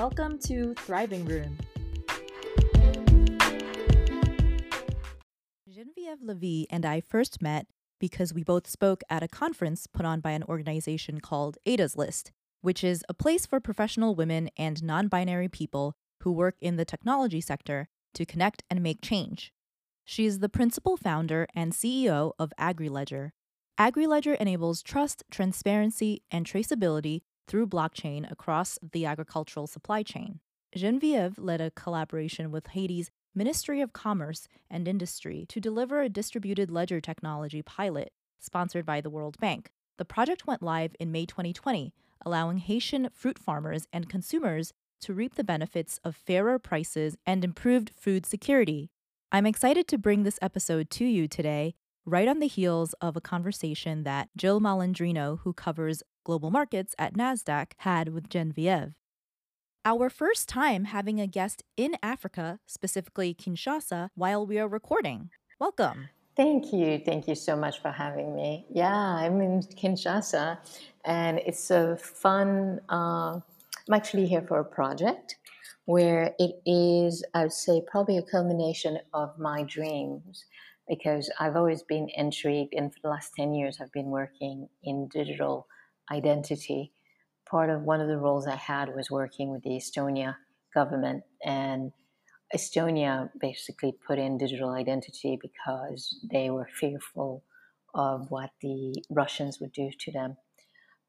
Welcome to Thriving Room. Genevieve Levy and I first met because we both spoke at a conference put on by an organization called Ada's List, which is a place for professional women and non binary people who work in the technology sector to connect and make change. She is the principal founder and CEO of AgriLedger. AgriLedger enables trust, transparency, and traceability through blockchain across the agricultural supply chain. Genevieve led a collaboration with Haiti's Ministry of Commerce and Industry to deliver a distributed ledger technology pilot sponsored by the World Bank. The project went live in May 2020, allowing Haitian fruit farmers and consumers to reap the benefits of fairer prices and improved food security. I'm excited to bring this episode to you today, right on the heels of a conversation that Jill Malandrino, who covers global markets at NASDAQ, had with Genevieve. Our first time having a guest in Africa, specifically Kinshasa, while we are recording. Welcome. Thank you. Thank you so much for having me. Yeah, I'm in Kinshasa, and it's a fun uh, I'm actually here for a project where it is, I would say, probably a culmination of my dreams because I've always been intrigued, and for the last 10 years, I've been working in digital identity. Part of one of the roles I had was working with the Estonia government, and Estonia basically put in digital identity because they were fearful of what the Russians would do to them.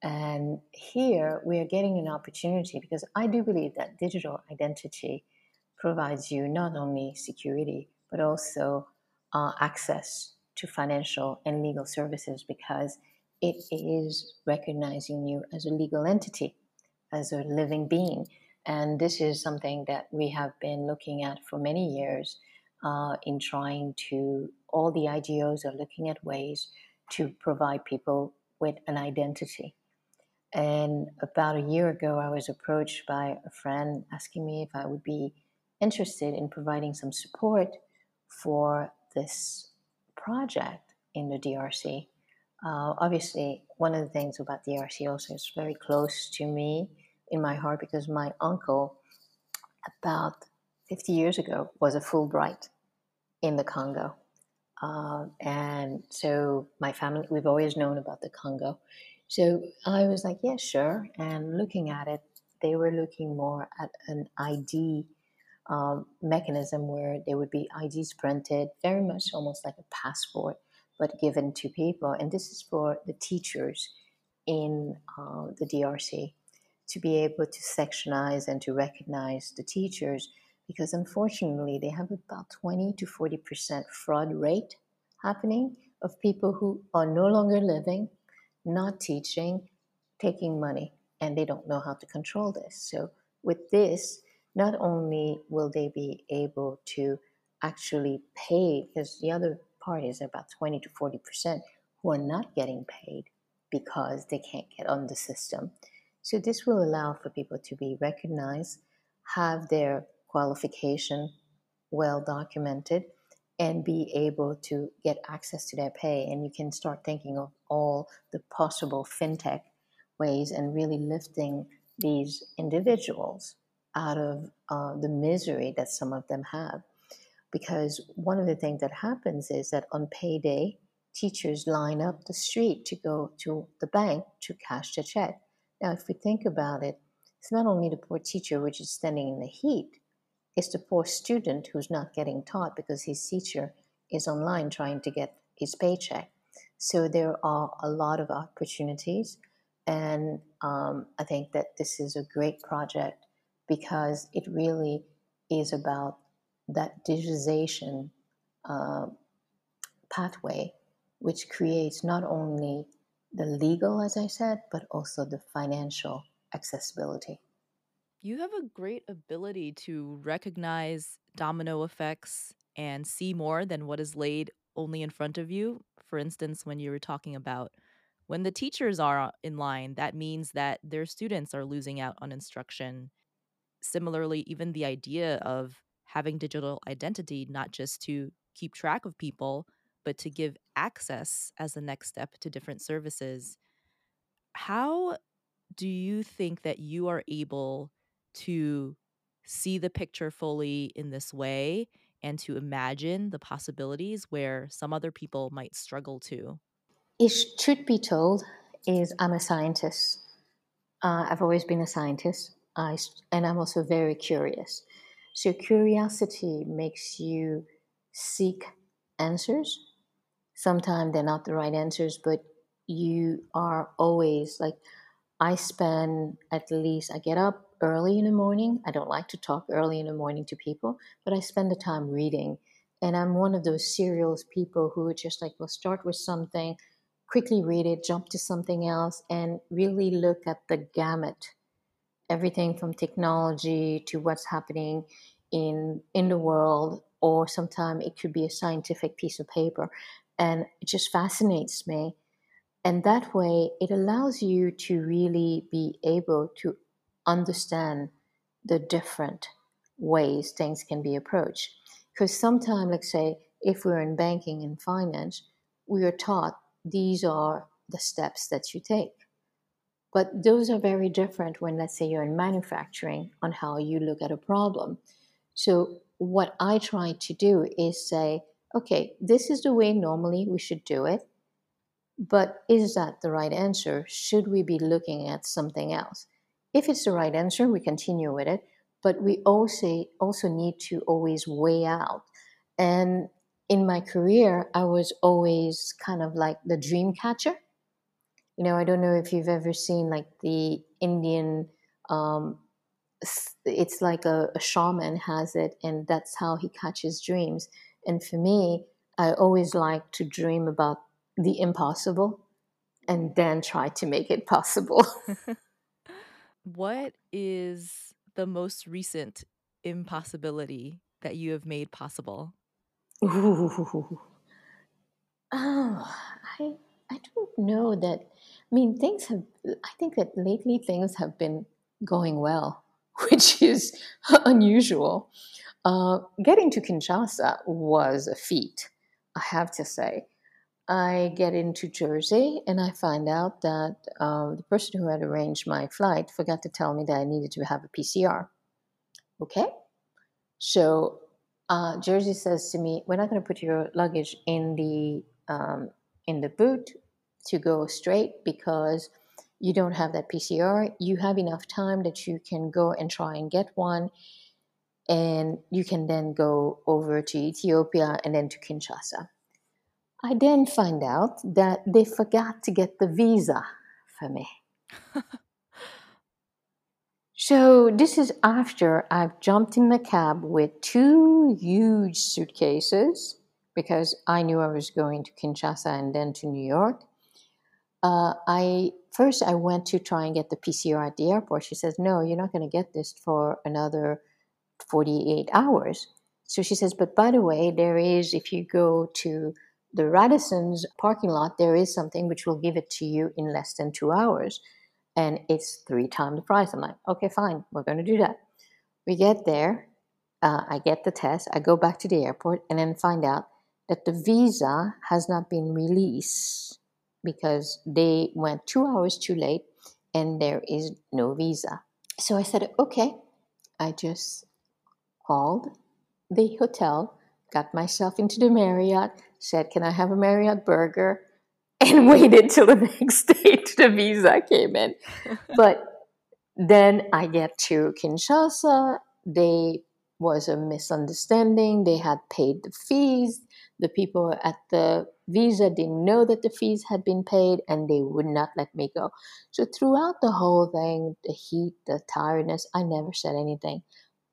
And here we are getting an opportunity because I do believe that digital identity provides you not only security, but also uh, access to financial and legal services because it is recognizing you as a legal entity, as a living being. And this is something that we have been looking at for many years uh, in trying to, all the IGOs are looking at ways to provide people with an identity. And about a year ago, I was approached by a friend asking me if I would be interested in providing some support for this project in the DRC. Uh, obviously, one of the things about the DRC also is very close to me in my heart because my uncle, about 50 years ago, was a Fulbright in the Congo. Uh, and so my family, we've always known about the Congo. So I was like, yeah, sure. And looking at it, they were looking more at an ID um, mechanism where there would be IDs printed, very much almost like a passport, but given to people. And this is for the teachers in uh, the DRC to be able to sectionize and to recognize the teachers because unfortunately they have about 20 to 40% fraud rate happening of people who are no longer living not teaching, taking money, and they don't know how to control this. So, with this, not only will they be able to actually pay, because the other part is about 20 to 40% who are not getting paid because they can't get on the system. So, this will allow for people to be recognized, have their qualification well documented, and be able to get access to their pay. And you can start thinking of all the possible fintech ways and really lifting these individuals out of uh, the misery that some of them have. Because one of the things that happens is that on payday, teachers line up the street to go to the bank to cash the check. Now, if we think about it, it's not only the poor teacher which is standing in the heat, it's the poor student who's not getting taught because his teacher is online trying to get his paycheck. So there are a lot of opportunities. And um, I think that this is a great project because it really is about that digitization uh, pathway, which creates not only the legal, as I said, but also the financial accessibility you have a great ability to recognize domino effects and see more than what is laid only in front of you. For instance, when you were talking about when the teachers are in line, that means that their students are losing out on instruction. Similarly, even the idea of having digital identity, not just to keep track of people, but to give access as the next step to different services. How do you think that you are able to see the picture fully in this way and to imagine the possibilities where some other people might struggle to? It should be told is I'm a scientist. Uh, I've always been a scientist, I, and I'm also very curious. So curiosity makes you seek answers. Sometimes they're not the right answers, but you are always like I spend at least I get up early in the morning. I don't like to talk early in the morning to people, but I spend the time reading. And I'm one of those serial people who are just like will start with something, quickly read it, jump to something else, and really look at the gamut. Everything from technology to what's happening in in the world, or sometimes it could be a scientific piece of paper. And it just fascinates me. And that way it allows you to really be able to understand the different ways things can be approached. Because sometimes, let's say, if we're in banking and finance, we are taught these are the steps that you take. But those are very different when, let's say, you're in manufacturing on how you look at a problem. So, what I try to do is say, okay, this is the way normally we should do it, but is that the right answer? Should we be looking at something else? If it's the right answer, we continue with it, but we also also need to always weigh out. And in my career, I was always kind of like the dream catcher. You know, I don't know if you've ever seen like the Indian. Um, it's like a, a shaman has it, and that's how he catches dreams. And for me, I always like to dream about the impossible and then try to make it possible. What is the most recent impossibility that you have made possible? Ooh. Oh, I I don't know that. I mean, things have. I think that lately things have been going well, which is unusual. Uh, getting to Kinshasa was a feat, I have to say. I get into Jersey and I find out that uh, the person who had arranged my flight forgot to tell me that I needed to have a PCR. Okay? So uh, Jersey says to me, "We're not going to put your luggage in the um, in the boot to go straight because you don't have that PCR. You have enough time that you can go and try and get one, and you can then go over to Ethiopia and then to Kinshasa." I then find out that they forgot to get the visa for me. so, this is after I've jumped in the cab with two huge suitcases because I knew I was going to Kinshasa and then to New York. Uh, I first I went to try and get the PCR at the airport. She says, "No, you're not going to get this for another 48 hours." So she says, "But by the way, there is if you go to the Radisson's parking lot, there is something which will give it to you in less than two hours. And it's three times the price. I'm like, okay, fine, we're going to do that. We get there, uh, I get the test, I go back to the airport, and then find out that the visa has not been released because they went two hours too late and there is no visa. So I said, okay, I just called the hotel, got myself into the Marriott, said, Can I have a Marriott burger? And waited till the next day the visa came in. but then I get to Kinshasa. They was a misunderstanding. They had paid the fees. The people at the visa didn't know that the fees had been paid and they would not let me go. So throughout the whole thing, the heat, the tiredness, I never said anything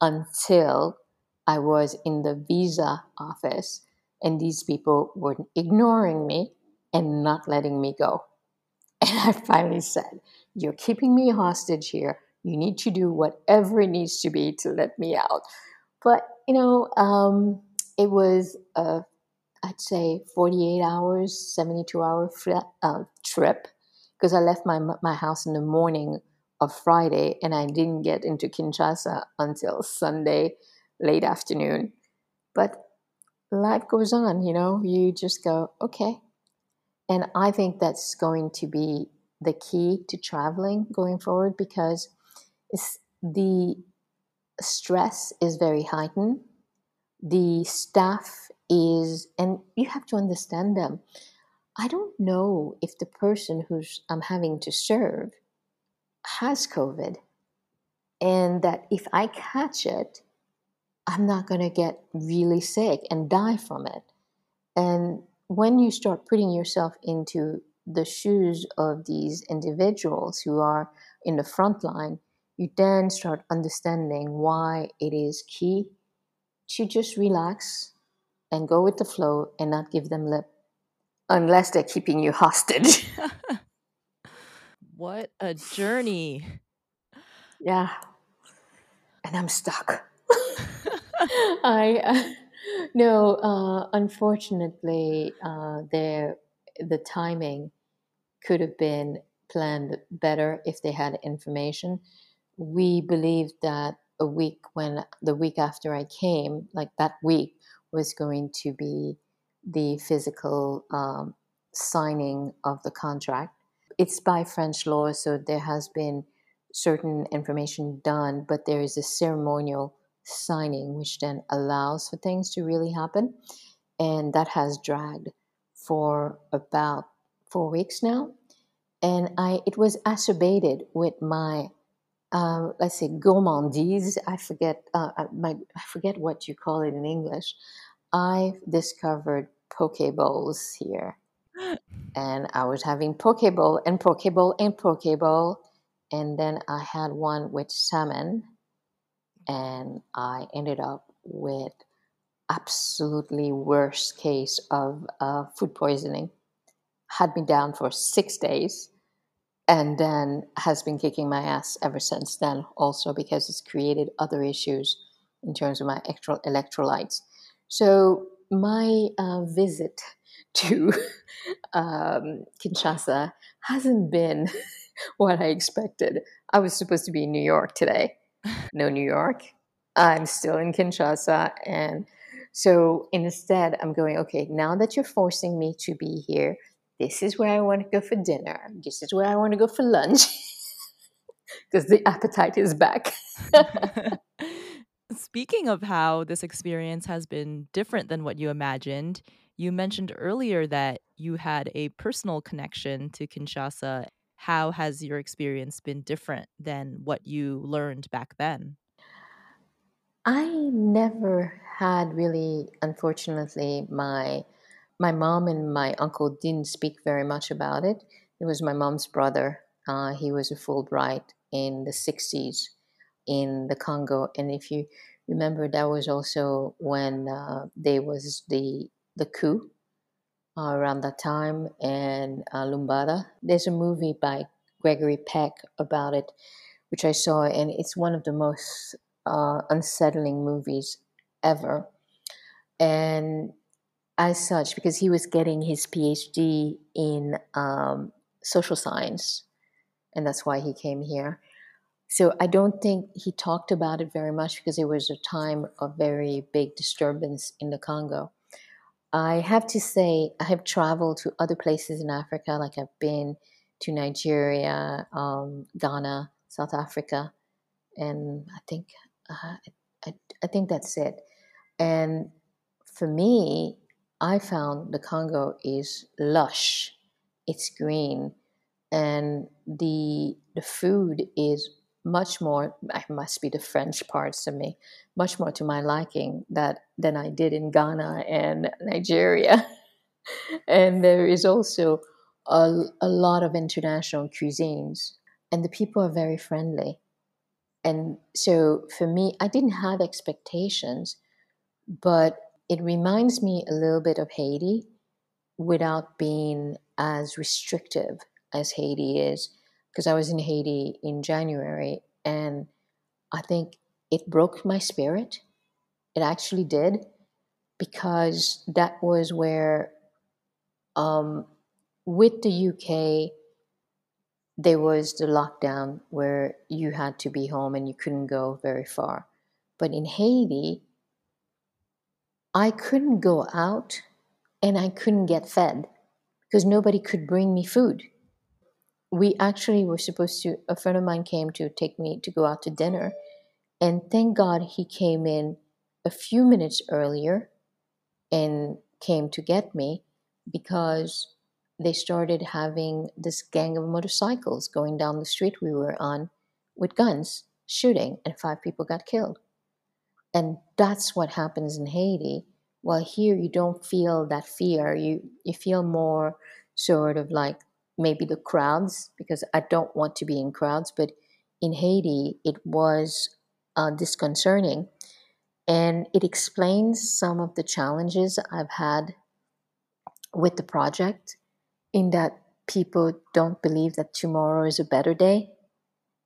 until I was in the visa office and these people were ignoring me and not letting me go. And I finally said, You're keeping me hostage here. You need to do whatever it needs to be to let me out. But, you know, um, it was, a, I'd say, 48 hours, 72 hour uh, trip because I left my, my house in the morning of Friday and I didn't get into Kinshasa until Sunday late afternoon. But life goes on, you know, you just go, okay. And I think that's going to be the key to traveling going forward because the stress is very heightened. The staff is, and you have to understand them. I don't know if the person who's I'm having to serve has COVID, and that if I catch it, I'm not going to get really sick and die from it. And when you start putting yourself into the shoes of these individuals who are in the front line, you then start understanding why it is key to just relax and go with the flow and not give them lip unless they're keeping you hostage. what a journey. Yeah. And I'm stuck. I uh, no, uh, unfortunately, uh, there the timing could have been planned better if they had information. We believed that a week when the week after I came, like that week, was going to be the physical um, signing of the contract. It's by French law, so there has been certain information done, but there is a ceremonial signing, which then allows for things to really happen. And that has dragged for about four weeks now. And I, it was acerbated with my, uh, let's say, gourmandise. I forget, uh, uh, my, I forget what you call it in English. I discovered poke bowls here, and I was having poke bowl and poke bowl and poke bowl, and then I had one with salmon and I ended up with absolutely worst case of uh, food poisoning. Had been down for six days, and then has been kicking my ass ever since then. Also because it's created other issues in terms of my electrolytes. So my uh, visit to um, Kinshasa hasn't been what I expected. I was supposed to be in New York today no New York. I'm still in Kinshasa. And so instead, I'm going, okay, now that you're forcing me to be here, this is where I want to go for dinner. This is where I want to go for lunch. Because the appetite is back. Speaking of how this experience has been different than what you imagined, you mentioned earlier that you had a personal connection to Kinshasa how has your experience been different than what you learned back then? I never had really, unfortunately, my my mom and my uncle didn't speak very much about it. It was my mom's brother. Uh, he was a Fulbright in the 60s in the Congo. And if you remember, that was also when uh, there was the, the coup uh, around that time, and uh, Lumumba. There's a movie by Gregory Peck about it, which I saw, and it's one of the most uh, unsettling movies ever. And as such, because he was getting his PhD in um, social science, and that's why he came here. So I don't think he talked about it very much because it was a time of very big disturbance in the Congo. I have to say, I have traveled to other places in Africa, like I've been to Nigeria, um, Ghana, South Africa, and I think uh, I, I think that's it. And for me, I found the Congo is lush, it's green, and the the food is much more I must be the French parts of me, much more to my liking that than I did in Ghana and Nigeria. and there is also a, a lot of international cuisines, and the people are very friendly. And so for me, I didn't have expectations, but it reminds me a little bit of Haiti without being as restrictive as Haiti is because I was in Haiti in January and I think it broke my spirit. It actually did because that was where, um, with the UK, there was the lockdown where you had to be home and you couldn't go very far. But in Haiti, I couldn't go out and I couldn't get fed because nobody could bring me food we actually were supposed to a friend of mine came to take me to go out to dinner And thank God he came in a few minutes earlier and came to get me because they started having this gang of motorcycles going down the street we were on with guns shooting, and five people got killed. And that's what happens in Haiti. While here you don't feel that fear, you, you feel more sort of like maybe the crowds, because I don't want to be in crowds, but in Haiti it was uh, disconcerting. And it explains some of the challenges I've had with the project, in that people don't believe that tomorrow is a better day.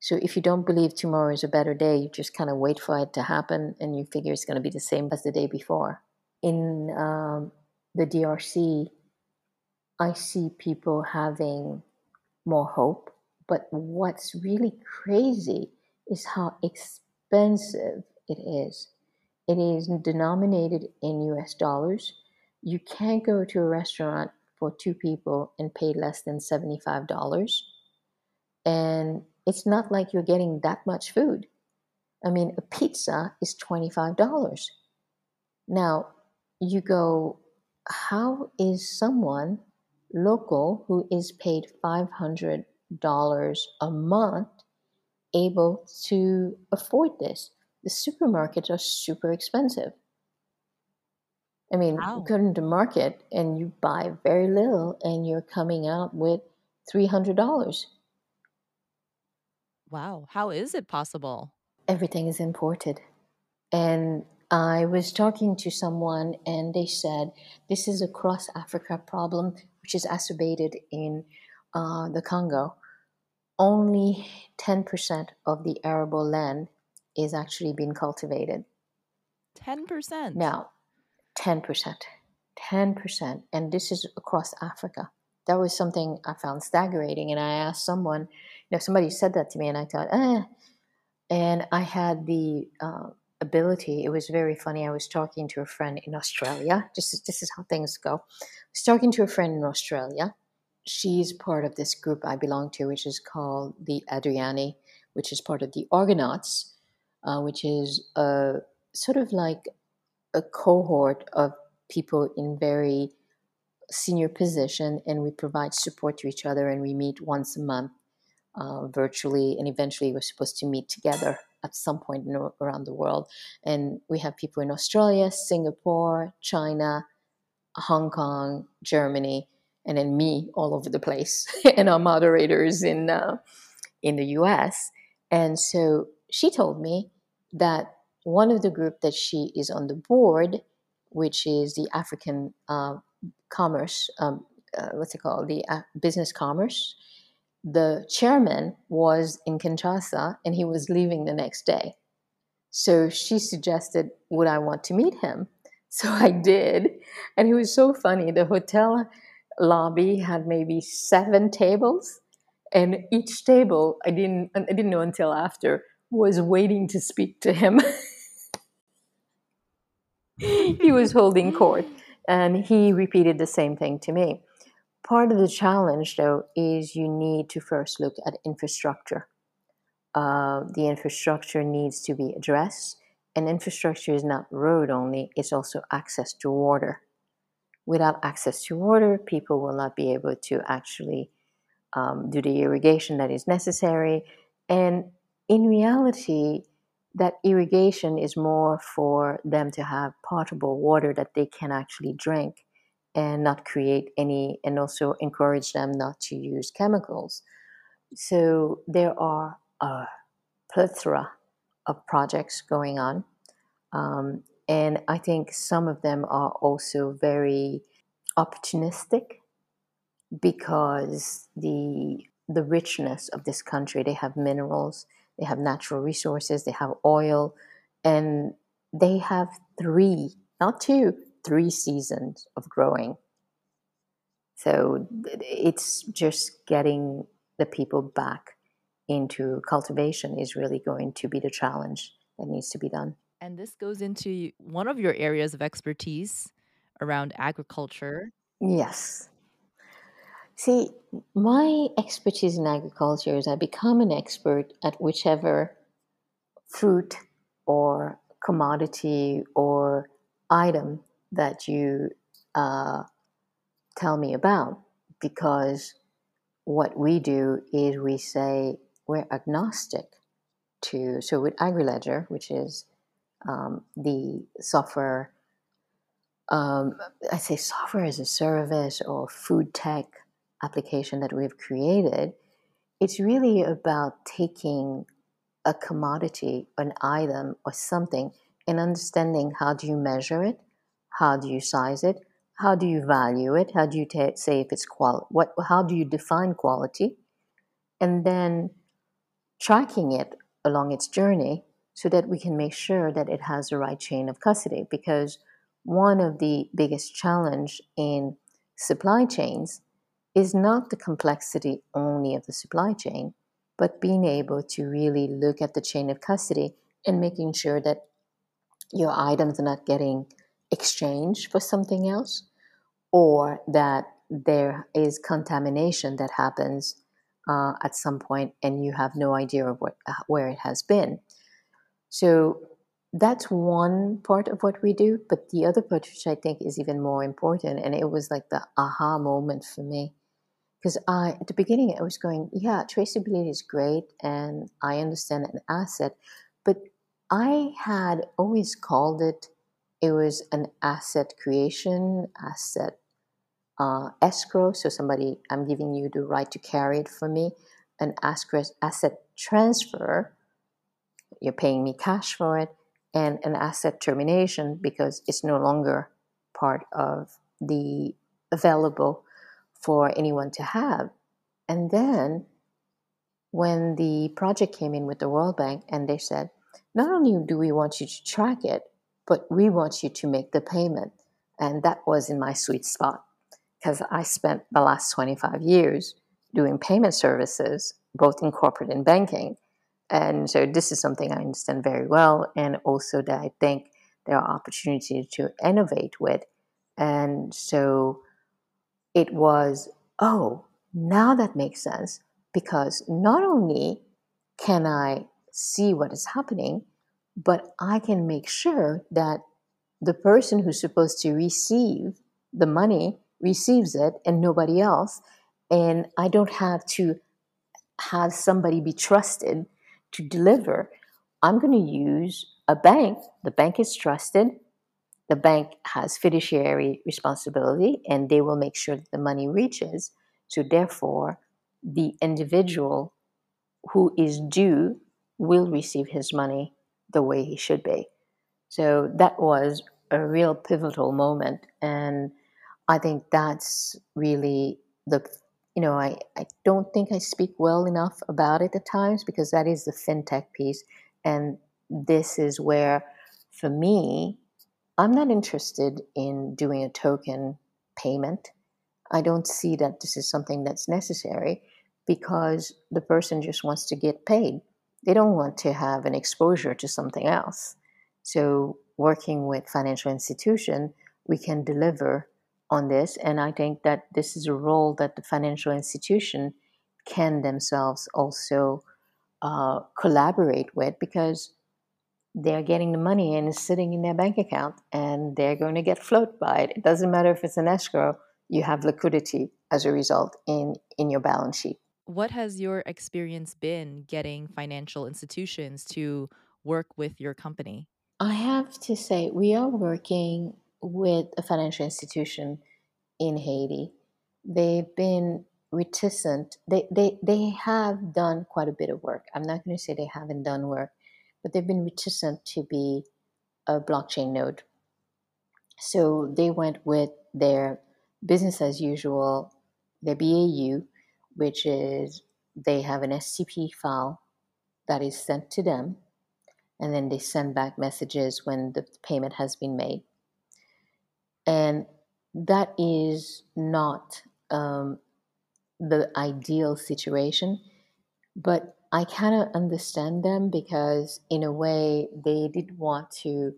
So if you don't believe tomorrow is a better day, you just kind of wait for it to happen and you figure it's going to be the same as the day before. In um, the DRC, I see people having more hope. But what's really crazy is how expensive it is. It is denominated in US dollars. You can't go to a restaurant for two people and pay less than $75. And it's not like you're getting that much food. I mean, a pizza is $25. Now, you go, how is someone local who is paid $500 a month able to afford this? The supermarkets are super expensive. I mean, wow. you go into the market and you buy very little and you're coming out with $300. Wow. How is it possible? Everything is imported. And I was talking to someone and they said this is a cross Africa problem, which is exacerbated in uh, the Congo. Only 10% of the arable land is actually being cultivated. 10%? Now, 10%. 10%. And this is across Africa. That was something I found staggering. And I asked someone, know, somebody said that to me, and I thought, eh. And I had the uh, ability. It was very funny. I was talking to a friend in Australia. Just this is how things go. I was talking to a friend in Australia. She's part of this group I belong to, which is called the Adriani, which is part of the Argonauts, uh, which is a sort of like a cohort of people in very senior position, and we provide support to each other, and we meet once a month uh, virtually, and eventually we're supposed to meet together at some point in, around the world. And we have people in Australia, Singapore, China, Hong Kong, Germany, and then me all over the place, and our moderators in uh, in the U.S. And so she told me that one of the group that she is on the board, which is the African uh, Commerce, um, uh, what's it called, the uh, Business Commerce the chairman was in Kinshasa and he was leaving the next day. So she suggested, Would I want to meet him? So I did. And it was so funny. The hotel lobby had maybe seven tables, and each table, I didn't, I didn't know until after, was waiting to speak to him. he was holding court, and he repeated the same thing to me. Part of the challenge, though, is you need to first look at infrastructure. Uh, the infrastructure needs to be addressed, and infrastructure is not road only, it's also access to water. Without access to water, people will not be able to actually um, do the irrigation that is necessary. And in reality, that irrigation is more for them to have potable water that they can actually drink and not create any, and also encourage them not to use chemicals. So there are a plethora of projects going on. Um, and I think some of them are also very opportunistic because the the richness of this country they have minerals they have natural resources they have oil and they have three not two three seasons of growing. So it's just getting the people back into cultivation is really going to be the challenge that needs to be done. And this goes into one of your areas of expertise around agriculture. Yes. See, my expertise in agriculture is I become an expert at whichever fruit or commodity or item that you uh, tell me about because what we do is we say we're agnostic to so with AgriLedger, which is um, the software. Um, I say software as a service or food tech application that we've created. It's really about taking a commodity, an item, or something, and understanding how do you measure it, how do you size it, how do you value it, how do you t- say if it's qual, what, how do you define quality, and then tracking it along its journey so that we can make sure that it has the right chain of custody. Because one of the biggest challenge in supply chains is not the complexity only of the supply chain, but being able to really look at the chain of custody and making sure that your items are not getting exchanged for something else or that there is contamination that happens uh, at some point and you have no idea of what, uh, where it has been. So that's one part of what we do. But the other part, which I think is even more important, and it was like the aha moment for me, because I at the beginning I was going, yeah, traceability is great, and I understand an asset, but I had always called it it was an asset creation, asset uh, escrow. So somebody, I'm giving you the right to carry it for me. An asset transfer, you're paying me cash for it, and an asset termination because it's no longer part of the available for anyone to have. And then when the project came in with the World Bank and they said, not only do we want you to track it, but we want you to make the payment. And that was in my sweet spot because I spent the last 25 years doing payment services, both in corporate and banking. And so this is something I understand very well, and also that I think there are opportunities to innovate with. And so it was, oh, now that makes sense because not only can I see what is happening, but I can make sure that the person who's supposed to receive the money receives it and nobody else. And I don't have to have somebody be trusted to deliver. I'm going to use a bank. The bank is trusted. The bank has fiduciary responsibility and they will make sure that the money reaches. So, therefore, the individual who is due will receive his money the way he should be. So that was a real pivotal moment. And I think that's really the, you know, I, I don't think I speak well enough about it at times because that is the fintech piece. And this is where, for me, I'm not interested in doing a token payment. I don't see that this is something that's necessary because the person just wants to get paid they don't want to have an exposure to something else. So, working with financial institution, we can deliver on this, and I think that this is a role that the financial institution can themselves also uh, collaborate with because they're getting the money and it's sitting in their bank account and they're going to get float by it. It doesn't matter if it's an escrow, you have liquidity as a result in, in your balance sheet. What has your experience been getting financial institutions to work with your company? I have to say, we are working with a financial institution in Haiti. They've been reticent. They, they, they have done quite a bit of work. I'm not going to say they haven't done work, but they've been reticent to be a blockchain node. So they went with their business as usual, their BAU, which is they have an SCP file that is sent to them, and then they send back messages when the payment has been made. And that is not um, the ideal situation, but I kind of understand them because, in a way, they did want to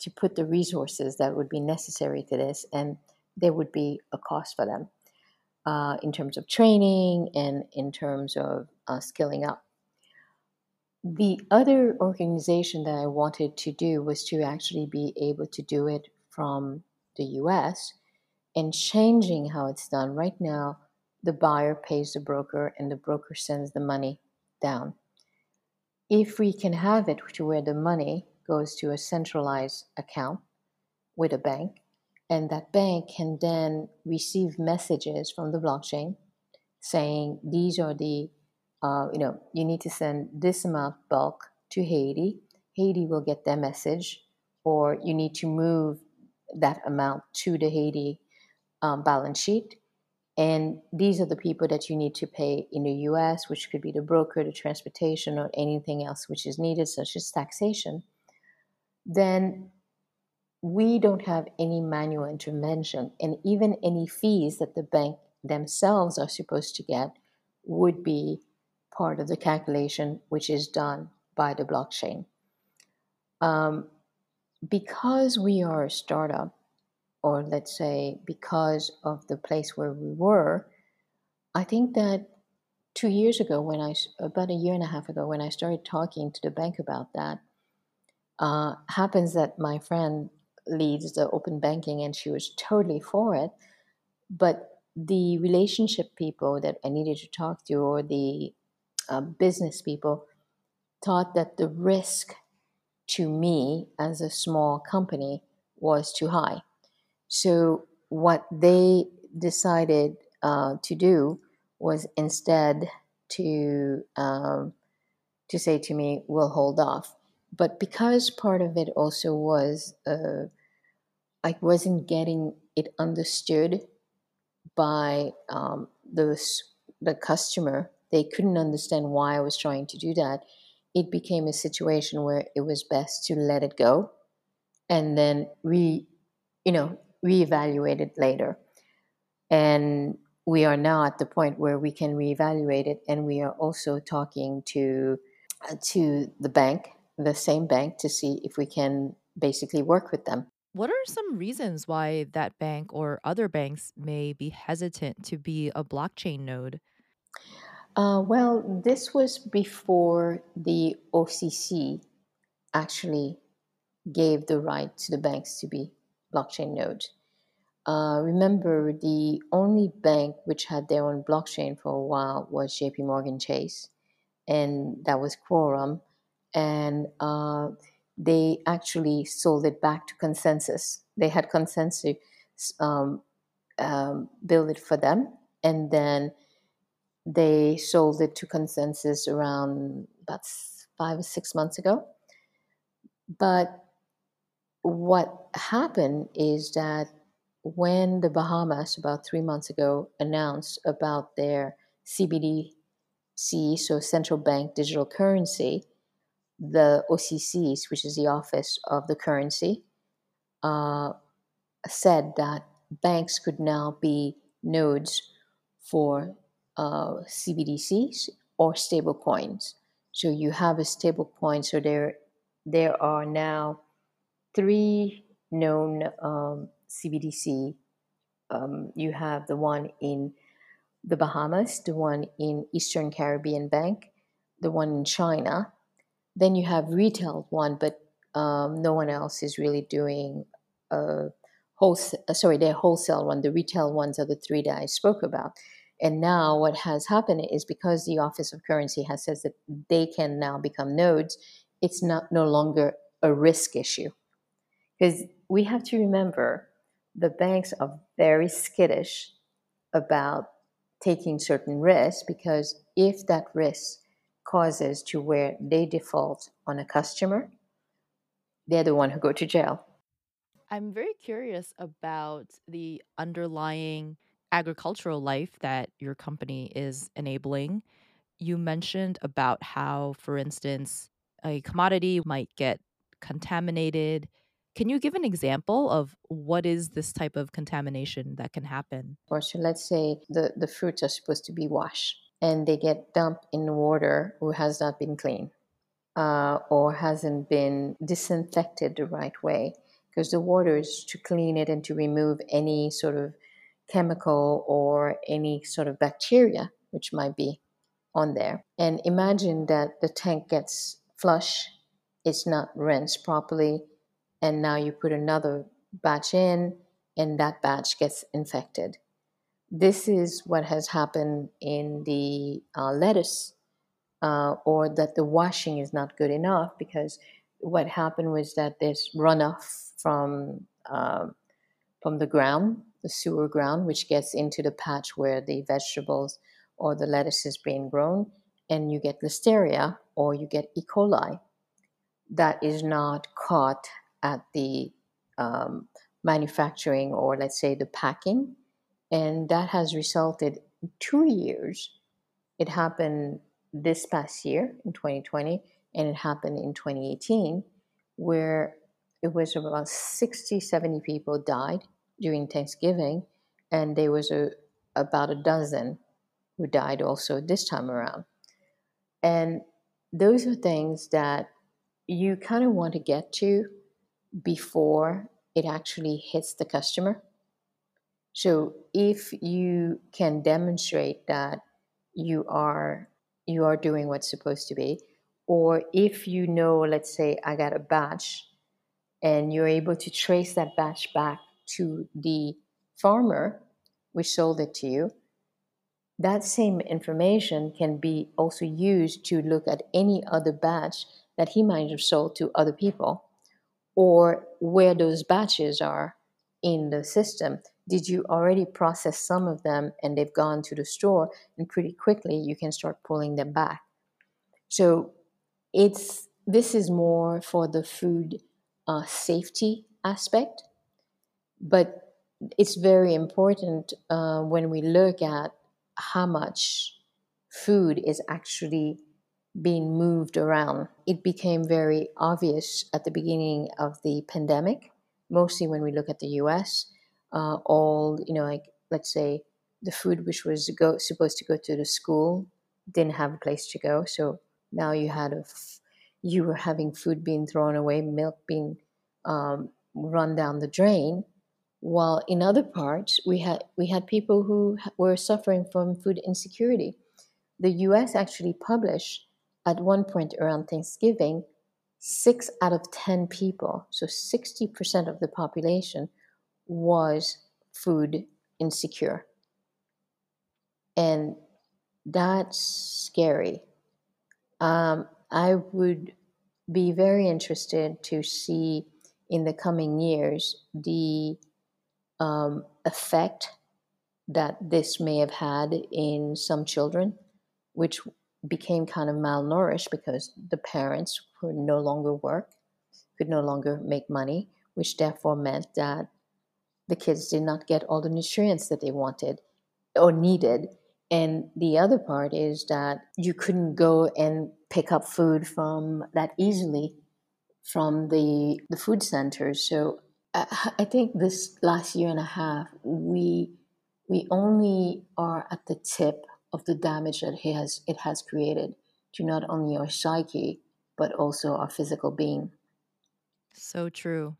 to put the resources that would be necessary to this, and there would be a cost for them uh, in terms of training and in terms of uh, skilling up. the other organization that I wanted to do was to actually be able to do it from the US and changing how it's done. Right now, the buyer pays the broker and the broker sends the money down. If we can have it to where the money goes to a centralized account with a bank, and that bank can then receive messages from the blockchain saying these are the uh, you know you need to send this amount bulk to haiti. Haiti will get their message or you need to move that amount to the haiti um, balance sheet. And these are the people that you need to pay in the us which could be the broker the transportation or anything else which is needed such as taxation. Then we don't have any manual intervention and even any fees that the bank themselves are supposed to get would be part of the calculation which is done by the blockchain. Um, because we are a startup, or let's say because of the place where we were, I think that two years ago, when I about a year and a half ago, when I started talking to the bank about that, uh, happens that my friend leads the open banking and she was totally for it, but the relationship people that I needed to talk to or the uh, business people thought that the risk to me as a small company was too high. So, what they decided uh, to do was instead to um, to say to me, "We'll hold off." But because part of it also was uh, I wasn't getting it understood by um, the, the customer. They couldn't understand why I was trying to do that. It became a situation where it was best to let it go and then re, you know, reevaluate it later. And we are now at the point where we can reevaluate it, and we are also talking to uh, to the bank, the same bank, to see if we can basically work with them. What are some reasons why that bank or other banks may be hesitant to be a blockchain node? Uh, well, this was before the OCC actually gave the right to the banks to be blockchain node. Uh, remember, the only bank which had their own blockchain for a while was JP Morgan Chase, and that was Quorum. And uh, they actually sold it back to ConsenSys. They had ConsenSys um, um, build it for them, and then they sold it to ConsenSys around about five or six months ago. But what happened is that when the Bahamas about three months ago announced about their CBDC, so central bank digital currency, the OCCs, which is the Office of the Currency, uh, said that banks could now be nodes for uh, CBDCs or stable coins. So you have a stable coin. So there, there are now three known um, CBDC. Um, you have the one in the Bahamas, the one in Eastern Caribbean Bank, the one in China, then you have retail one, but um, no one else is really doing a wholesale. Uh, sorry, their wholesale one. The retail ones are the three that I spoke about. And now what has happened is because the Office of Currency has says that they can now become nodes, it's not no longer a risk issue. Because we have to remember the banks are very skittish about taking certain risks because if that risk causes to where they default on a customer, they're the one who go to jail. I'm very curious about the underlying agricultural life that your company is enabling. You mentioned about how, for instance, a commodity might get contaminated. Can you give an example of what is this type of contamination that can happen? Or so let's say the, the fruits are supposed to be washed and they get dumped in water who has not been clean uh, or hasn't been disinfected the right way because the water is to clean it and to remove any sort of chemical or any sort of bacteria which might be on there. And imagine that the tank gets flush, it's not rinsed properly, and now you put another batch in, and that batch gets infected. This is what has happened in the uh, lettuce, uh, or that the washing is not good enough because what happened was that there's runoff from uh, from the ground, the sewer ground, which gets into the patch where the vegetables or the lettuce is being grown, and you get listeria or you get E. coli that is not caught at the um, manufacturing or let's say the packing. And that has resulted two years. It happened this past year in 2020, and it happened in 2018, where it was about 60, 70 people died during Thanksgiving, and there was a, about a dozen who died also this time around. And those are things that you kind of want to get to before it actually hits the customer. So if you can demonstrate that you are you are doing what's supposed to be, or if you know, let's say I got a batch and you're able to trace that batch back to the farmer which sold it to you, that same information can be also used to look at any other batch that he might have sold to other people or where those batches are in the system. Did you already process some of them and they've gone to the store and pretty quickly you can start pulling them back. So it's this is more for the food uh, safety aspect, but it's very important uh, when we look at how much food is actually being moved around. It became very obvious at the beginning of the pandemic, mostly when we look at the US. Uh, all, you know, like let's say the food which was go, supposed to go to the school didn't have a place to go. So now you had a, f- you were having food being thrown away, milk being um, run down the drain. While in other parts, we had we had people who were suffering from food insecurity. The U.S. actually published at one point around Thanksgiving, six out of 10 people, so 60% of the population, was food insecure. And that's scary. Um, I would be very interested to see in the coming years the um, effect that this may have had in some children, which became kind of malnourished because the parents could no longer work, could no longer make money, which therefore meant that the kids did not get all the nutrients that they wanted or needed. And the other part is that you couldn't go and pick up food from that easily from the the food centers. So I, I think this last year and a half, we we only are at the tip of the damage that he has it has created to not only our psyche but also our physical being. So true.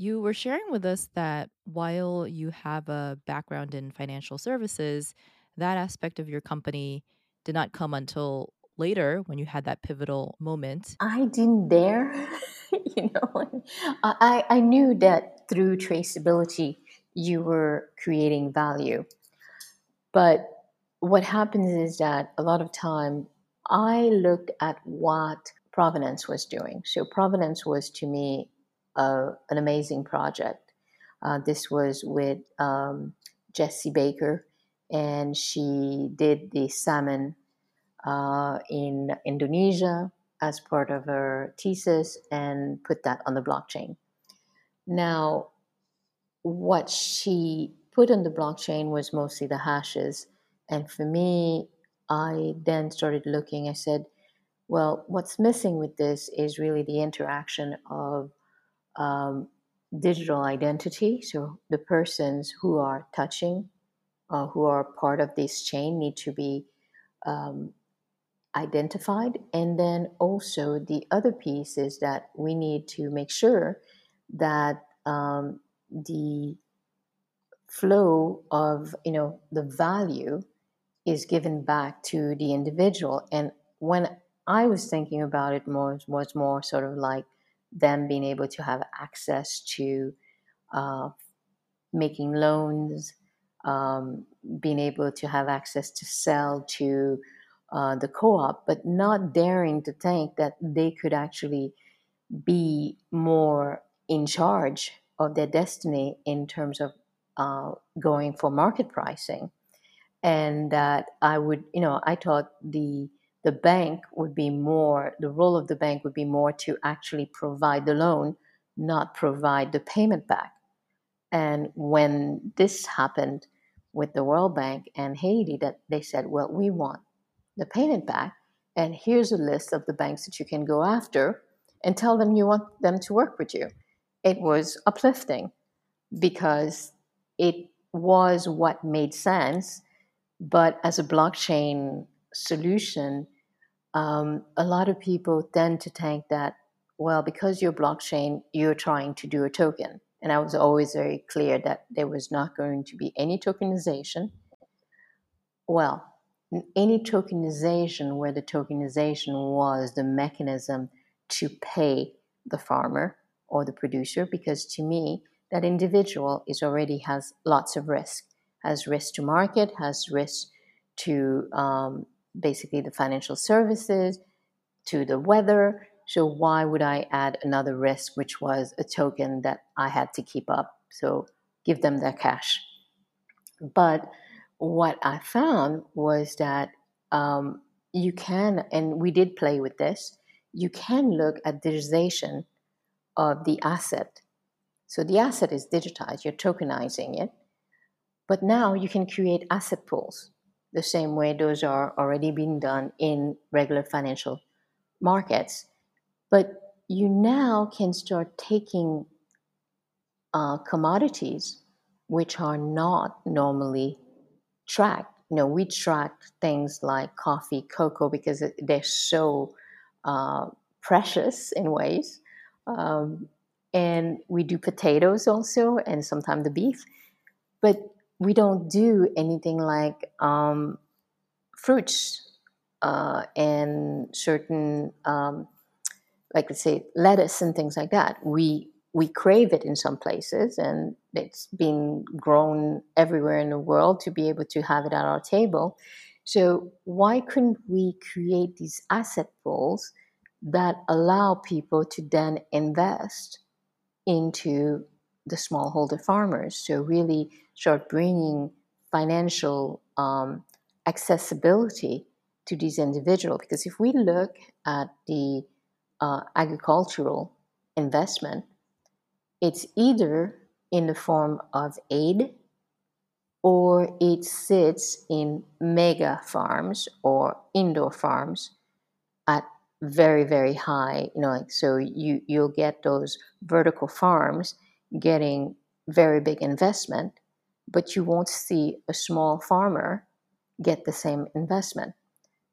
You were sharing with us that while you have a background in financial services, that aspect of your company did not come until later when you had that pivotal moment. I didn't dare, you know. I, I knew that through traceability, you were creating value. But what happens is that a lot of time I looked at what Provenance was doing. So Provenance was to me an amazing project. Uh, this was with um, Jessi Baker, and she did the salmon uh, in Indonesia as part of her thesis and put that on the blockchain. Now, what she put on the blockchain was mostly the hashes. And for me, I then started looking, I said, well, what's missing with this is really the interaction of um, digital identity. So the persons who are touching, uh, who are part of this chain, need to be um, identified. And then also the other piece is that we need to make sure that um, the flow of you know the value is given back to the individual. And when I was thinking about it more was more sort of like them being able to have access to uh, making loans, um, being able to have access to sell to uh, the co-op, but not daring to think that they could actually be more in charge of their destiny in terms of uh, going for market pricing, and that I would, you know, I thought the the bank would be more the role of the bank would be more to actually provide the loan, not provide the payment back. And when this happened with the World Bank and Haiti, that they said, well, we want the payment back, and here's a list of the banks that you can go after and tell them you want them to work with you. It was uplifting because it was what made sense. But as a blockchain solution, um, a lot of people tend to think that, well, because you're blockchain, you're trying to do a token. And I was always very clear that there was not going to be any tokenization. Well, any tokenization where the tokenization was the mechanism to pay the farmer or the producer, because to me, that individual is already has lots of risk, has risk to market, has risk to um, basically the financial services, to the weather. So why would I add another risk, which was a token that I had to keep up? So give them their cash. But what I found was that um, you can, and we did play with this, you can look at digitization of the asset. So the asset is digitized, you're tokenizing it. But now you can create asset pools the same way those are already being done in regular financial markets. But you now can start taking uh, commodities which are not normally tracked. You know, we track things like coffee, cocoa because they're so uh, precious in ways. Um, and we do potatoes also, and sometimes the beef. But we don't do anything like um, fruits uh, and certain, um, like let's say lettuce and things like that. We we crave it in some places, and it's been grown everywhere in the world to be able to have it at our table. So why couldn't we create these asset pools that allow people to then invest into the smallholder farmers? So really start bringing financial um, accessibility to these individuals. Because if we look at the uh, agricultural investment, it's either in the form of aid or it sits in mega farms or indoor farms at very very high you know like so you you'll get those vertical farms getting very big investment but you won't see a small farmer get the same investment.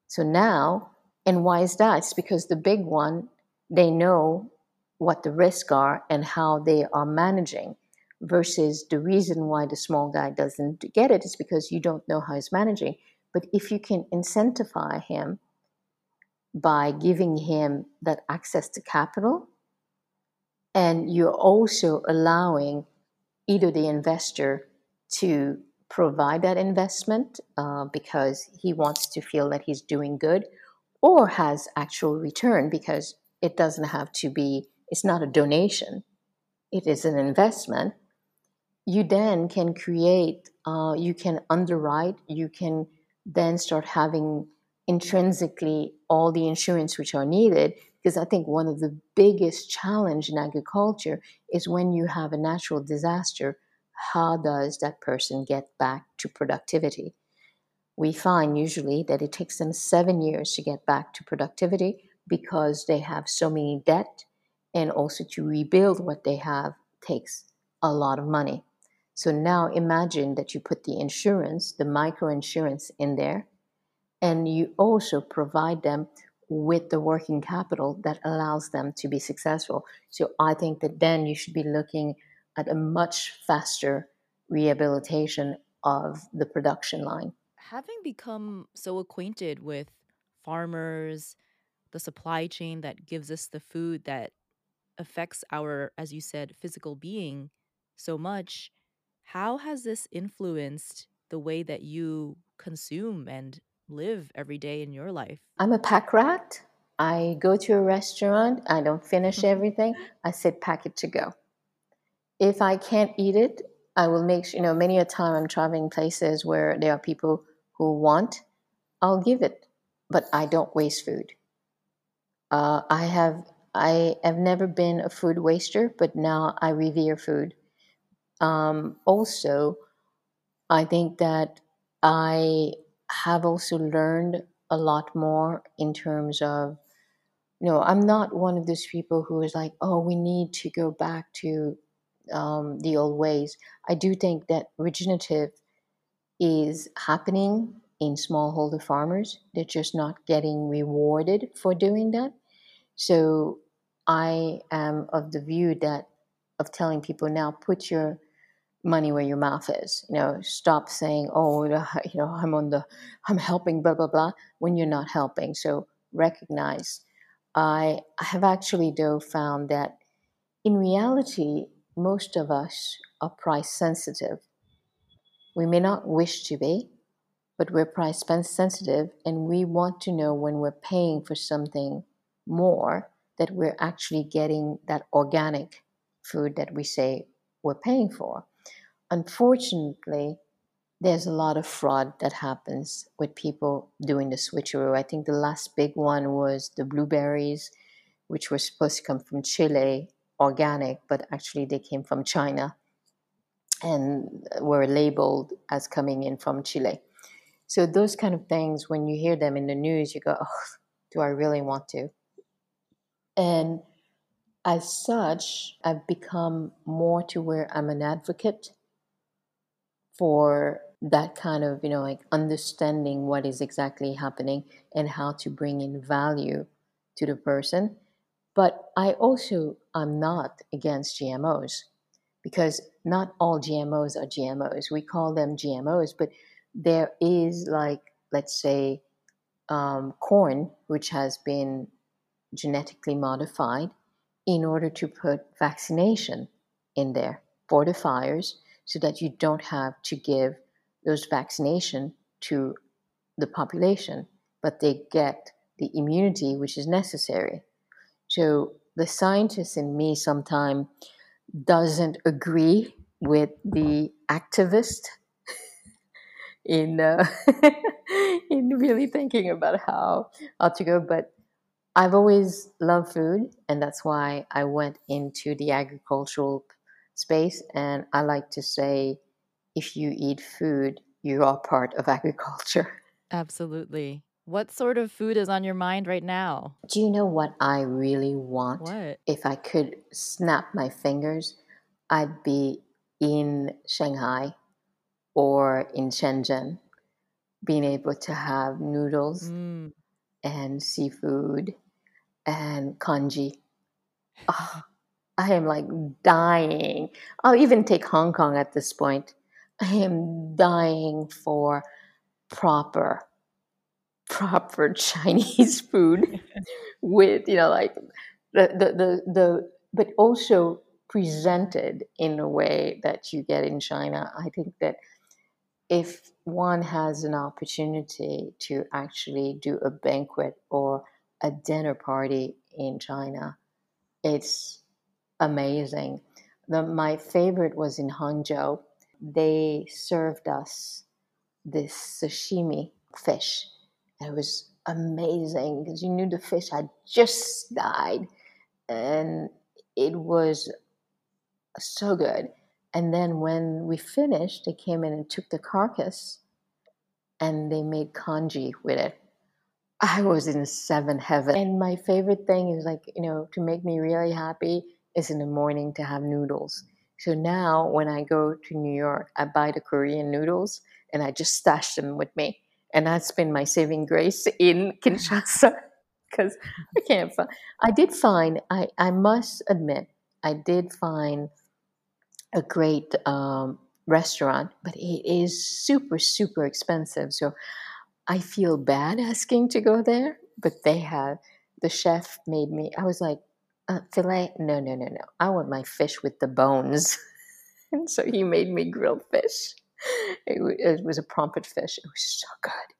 So now, and why is that? It's because the big one, they know what the risks are and how they are managing versus the reason why the small guy doesn't get it is because you don't know how he's managing. But if you can incentivize him by giving him that access to capital, and you're also allowing either the investor to provide that investment uh, because he wants to feel that he's doing good or has actual return because it doesn't have to be, it's not a donation, it is an investment. You then can create, uh, you can underwrite, you can then start having intrinsically all the insurance which are needed because i think one of the biggest challenge in agriculture is when you have a natural disaster how does that person get back to productivity? We find usually that it takes them seven years to get back to productivity because they have so many debt and also to rebuild what they have takes a lot of money. So now imagine that you put the insurance, the micro insurance in there, and you also provide them with the working capital that allows them to be successful. So I think that then you should be looking at a much faster rehabilitation of the production line. having become so acquainted with farmers, the supply chain that gives us the food that affects our, as you said, physical being so much, how has this influenced the way that you consume and live every day in your life? I'm a pack rat. I go to a restaurant, I don't finish everything, I sit pack it to go. If I can't eat it, I will make sure, you know, many a time I'm traveling places where there are people who want, I'll give it, but I don't waste food. Uh, I have I have never been a food waster, but now I revere food. Um, also, I think that I have also learned a lot more in terms of, you know, I'm not one of those people who is like, oh, we need to go back to um, the old ways. I do think that regenerative is happening in smallholder farmers. They're just not getting rewarded for doing that. So I am of the view that of telling people now put your money where your mouth is. You know, stop saying, "Oh, you know, I'm on the, I'm helping," blah blah blah, when you're not helping. So recognize. I have actually though found that in reality, most of us are price sensitive. We may not wish to be, but we're price sensitive, and we want to know when we're paying for something more that we're actually getting that organic food that we say we're paying for. Unfortunately, there's a lot of fraud that happens with people doing the switcheroo. I think the last big one was the blueberries, which were supposed to come from Chile, organic, but actually they came from China and were labeled as coming in from Chile. So those kind of things, when you hear them in the news, you go, "Oh, do I really want to?" And as such, I've become more to where I'm an advocate for that kind of, you know, like understanding what is exactly happening and how to bring in value to the person. But I also am not against GMOs because not all GMOs are GMOs. We call them GMOs, but there is like, let's say, um, corn, which has been genetically modified in order to put vaccination in there for the fires so that you don't have to give those vaccination to the population, but they get the immunity which is necessary. So the scientist in me sometimes doesn't agree with the activist in uh, in really thinking about how how to go, but I've always loved food, and that's why I went into the agricultural space. And I like to say, if you eat food, you are part of agriculture. Absolutely. What sort of food is on your mind right now? Do you know what I really want? What? If I could snap my fingers, I'd be in Shanghai or in Shenzhen, being able to have noodles mm. and seafood and congee. Oh, I am like dying. I'll even take Hong Kong at this point. I am dying for proper, proper Chinese food with, you know, like the, the, the, the, but also presented in a way that you get in China. I think that if one has an opportunity to actually do a banquet or a dinner party in China. It's amazing. The, my favorite was in Hangzhou. They served us this sashimi fish. It was amazing because you knew the fish had just died and it was so good. And then when we finished, they came in and took the carcass and they made congee with it. I was in seven heaven. And my favorite thing is like, you know, to make me really happy is in the morning to have noodles. So now when I go to New York, I buy the Korean noodles and I just stash them with me. And that's been my saving grace in Kinshasa because I can't find. I did find, I, I must admit, I did find a great um, restaurant, but it is super, super expensive. So I feel bad asking to go there, but they have, the chef made me, I was like, uh, filet? No, no, no, no. I want my fish with the bones. and so he made me grilled fish. It, it was a pomfret fish. It was so good.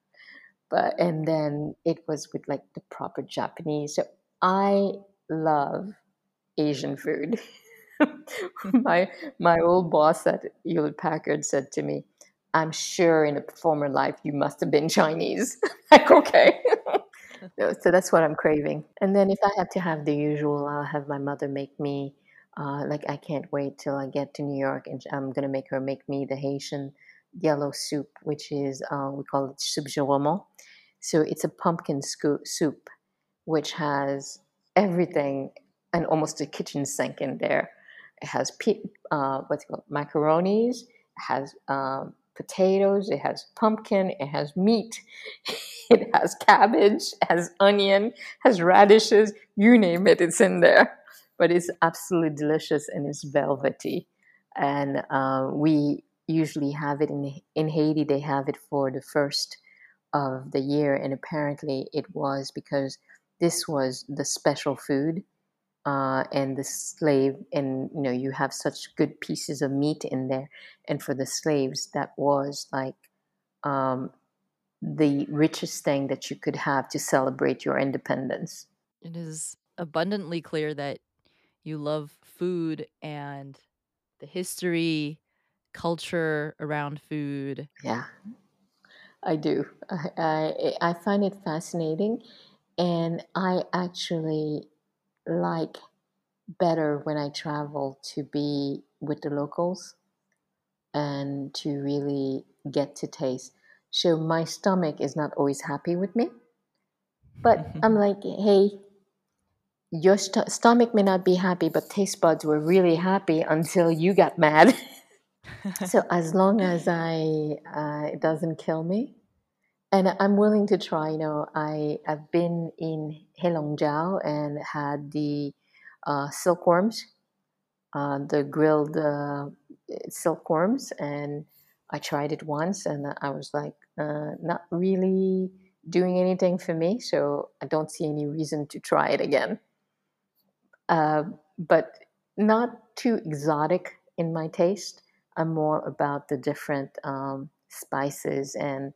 But, and then it was with like the proper Japanese. So I love Asian food. my my old boss at Hewlett Packard said to me, "I'm sure in a former life you must have been Chinese." like, okay. so that's what I'm craving. And then if I have to have the usual, I'll have my mother make me. Uh, like I can't wait till I get to New York, and I'm gonna make her make me the Haitian yellow soup, which is uh, we call it soup joumou. So it's a pumpkin scoop, soup, which has everything and almost a kitchen sink in there. It has pe- uh, what's it called macaronis. It has um, potatoes. It has pumpkin. It has meat. it has cabbage. It has onion. it Has radishes. You name it, it's in there. But it's absolutely delicious and it's velvety. And uh, we usually have it in in Haiti. They have it for the first of the year, and apparently it was because this was the special food uh, and the slave and you know you have such good pieces of meat in there and for the slaves that was like um, the richest thing that you could have to celebrate your independence it is abundantly clear that you love food and the history culture around food yeah i do i, I, I find it fascinating and i actually like better when I travel to be with the locals and to really get to taste. So my stomach is not always happy with me, but I'm like, hey, your st- stomach may not be happy, but taste buds were really happy until you got mad. so as long as I uh, it doesn't kill me, and I'm willing to try. You know, I have been in Heilongjiang and had the uh, silkworms, uh, the grilled uh, silkworms, and I tried it once, and I was like, uh, not really doing anything for me. So I don't see any reason to try it again. Uh, but not too exotic in my taste. I'm more about the different um, spices and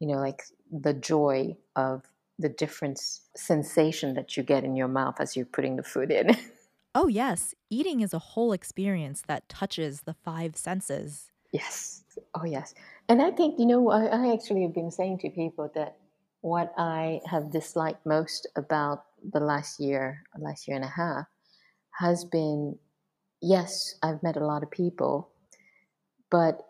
you know, like the joy of the different sensation that you get in your mouth as you're putting the food in. oh, yes. Eating is a whole experience that touches the five senses. Yes. Oh, yes. And I think, you know, I, I actually have been saying to people that what I have disliked most about the last year, last year and a half, has been yes, I've met a lot of people, but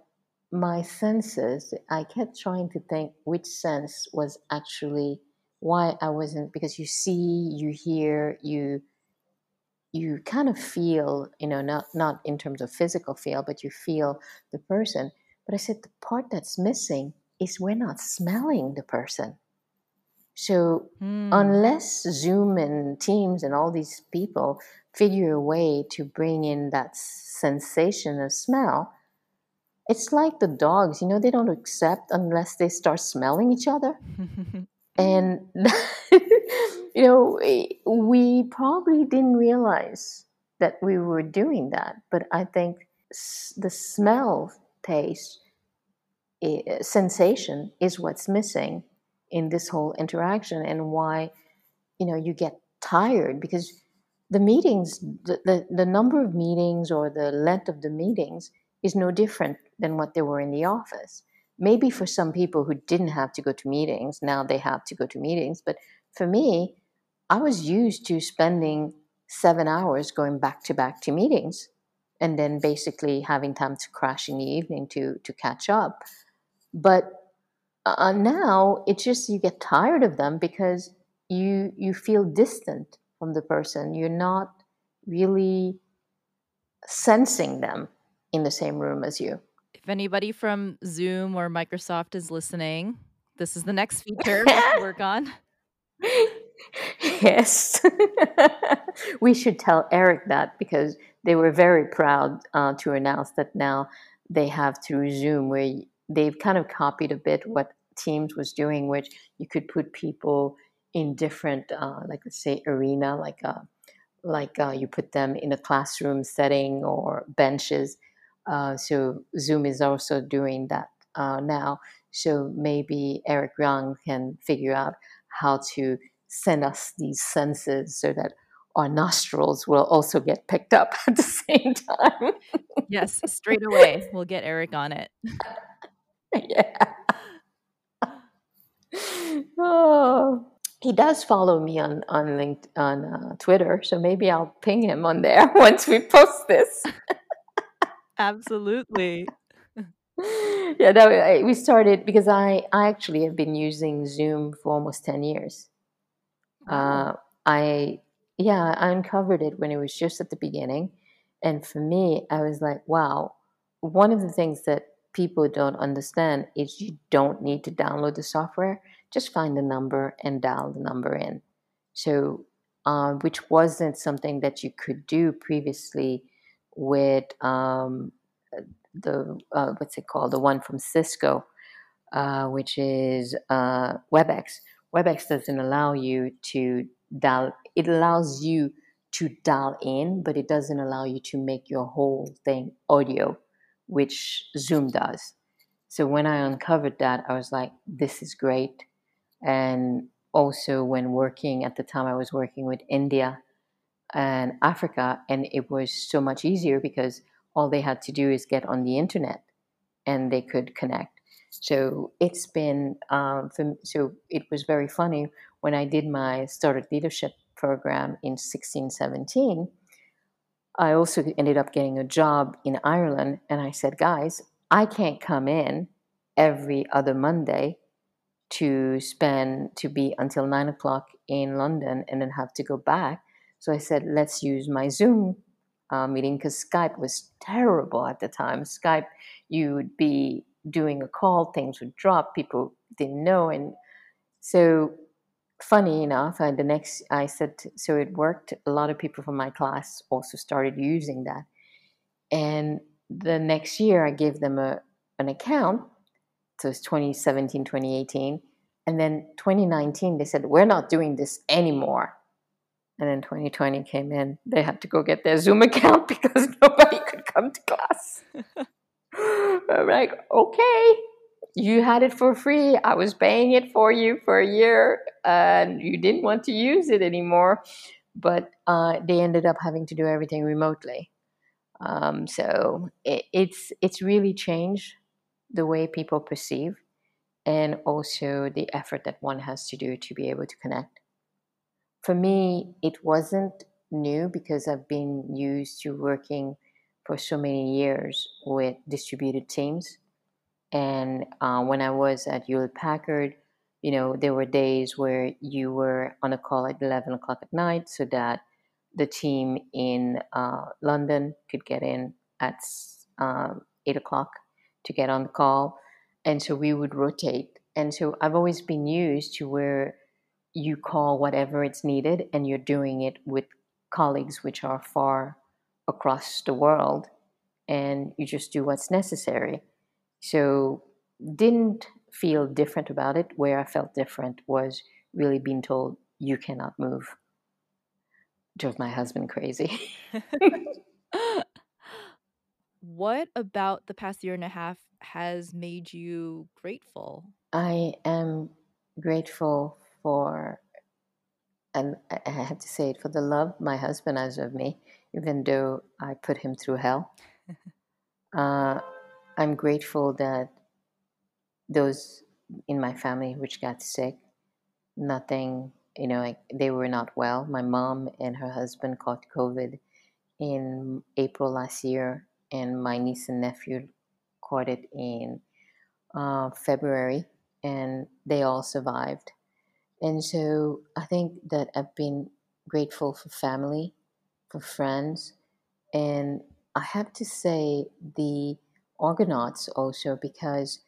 my senses, I kept trying to think which sense was actually why I wasn't because you see, you hear, you you kind of feel, you know, not not in terms of physical feel, but you feel the person. But I said the part that's missing is we're not smelling the person. So mm. unless Zoom and Teams and all these people figure a way to bring in that sensation of smell, it's like the dogs, you know, they don't accept unless they start smelling each other. and, you know, we probably didn't realize that we were doing that. But I think the smell, taste, sensation is what's missing in this whole interaction and why, you know, you get tired because the meetings, the, the, the number of meetings or the length of the meetings is no different than what they were in the office. Maybe for some people who didn't have to go to meetings, now they have to go to meetings. But for me, I was used to spending seven hours going back to back to meetings and then basically having time to crash in the evening to, to catch up. But uh, now it's just you get tired of them because you you feel distant from the person. You're not really sensing them in the same room as you. If anybody from Zoom or Microsoft is listening, this is the next feature to work on. Yes. we should tell Eric that because they were very proud uh, to announce that now they have through Zoom, where they've kind of copied a bit what Teams was doing, which you could put people in different, uh, like let's say, arena, like a, uh, like uh, you put them in a classroom setting or benches. Uh, so Zoom is also doing that uh, now. So maybe Eric Yuan can figure out how to send us these senses so that our nostrils will also get picked up at the same time. yes, straight away. We'll get Eric on it. yeah. Oh, he does follow me on on LinkedIn, on uh, Twitter, so maybe I'll ping him on there once we post this. Absolutely. yeah, no, we started because I I actually have been using Zoom for almost ten years. Uh, I yeah, I uncovered it when it was just at the beginning, and for me, I was like, wow. One of the things that people don't understand is you don't need to download the software. Just find the number and dial the number in. So, uh, which wasn't something that you could do previously with um, the uh, what's it called, the one from Cisco, uh, which is uh, WebEx. WebEx doesn't allow you to dial. It allows you to dial in, but it doesn't allow you to make your whole thing audio, which Zoom does. So when I uncovered that, I was like, this is great. And also, when working at the time, I was working with India and Africa, and it was so much easier because all they had to do is get on the internet and they could connect. So it's been, um, so it was very funny when I did my started leadership program in 16, 17. I also ended up getting a job in Ireland, and I said, guys, I can't come in every other Monday to spend to be until nine o'clock in London and then have to go back. So I said, let's use my Zoom uh, meeting because Skype was terrible at the time. Skype, you would be doing a call, things would drop, people didn't know, and so funny enough, uh, the next I said so it worked. A lot of people from my class also started using that, and the next year I gave them a an account. So it's 2017, 2018. And then 2019, they said, We're not doing this anymore. And then 2020 came in. They had to go get their Zoom account because nobody could come to class. I'm like, okay, you had it for free. I was paying it for you for a year and you didn't want to use it anymore. But uh, they ended up having to do everything remotely. Um, so it, it's it's really changed the way people perceive and also the effort that one has to do to be able to connect. For me, it wasn't new because I've been used to working for so many years with distributed teams. And uh, when I was at Hewlett Packard, you know, there were days where you were on a call at 11 o'clock at night so that the team in uh, London could get in at um, 8 o'clock to get on the call. And so we would rotate. And so I've always been used to where you call whatever it's needed and you're doing it with colleagues which are far across the world and you just do what's necessary. So didn't feel different about it. Where I felt different was really being told you cannot move. Drove my husband crazy. what about the past year and a half has made you grateful? I am grateful for, and I have to say it, for the love my husband has of me, even though I put him through hell. uh, I'm grateful that those in my family which got sick, nothing, you know, like they were not well. My mom and her husband caught COVID in April last year, and my niece and nephew caught it in uh, February, and they all survived. And so I think that I've been grateful for family, for friends, and I have to say the Argonauts also because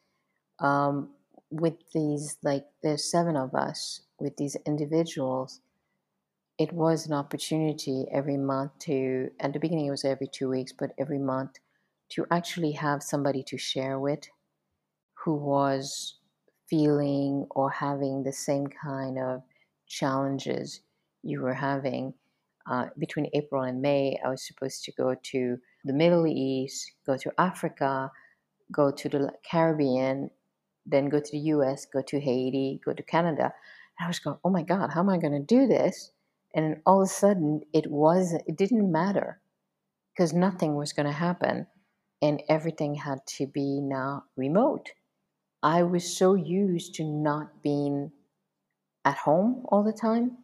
um, with these, like, there's seven of us, with these individuals, it was an opportunity every month to, at the beginning it was every two weeks, but every month to actually have somebody to share with who was feeling or having the same kind of challenges you were having. Uh, between April and May, I was supposed to go to the Middle East, go to Africa, go to the Caribbean, then go to the US, go to Haiti, go to Canada. And I was going, oh my God, how am I going to do this? And all of a sudden, it was it didn't matter because nothing was going to happen, and everything had to be now remote. I was so used to not being at home all the time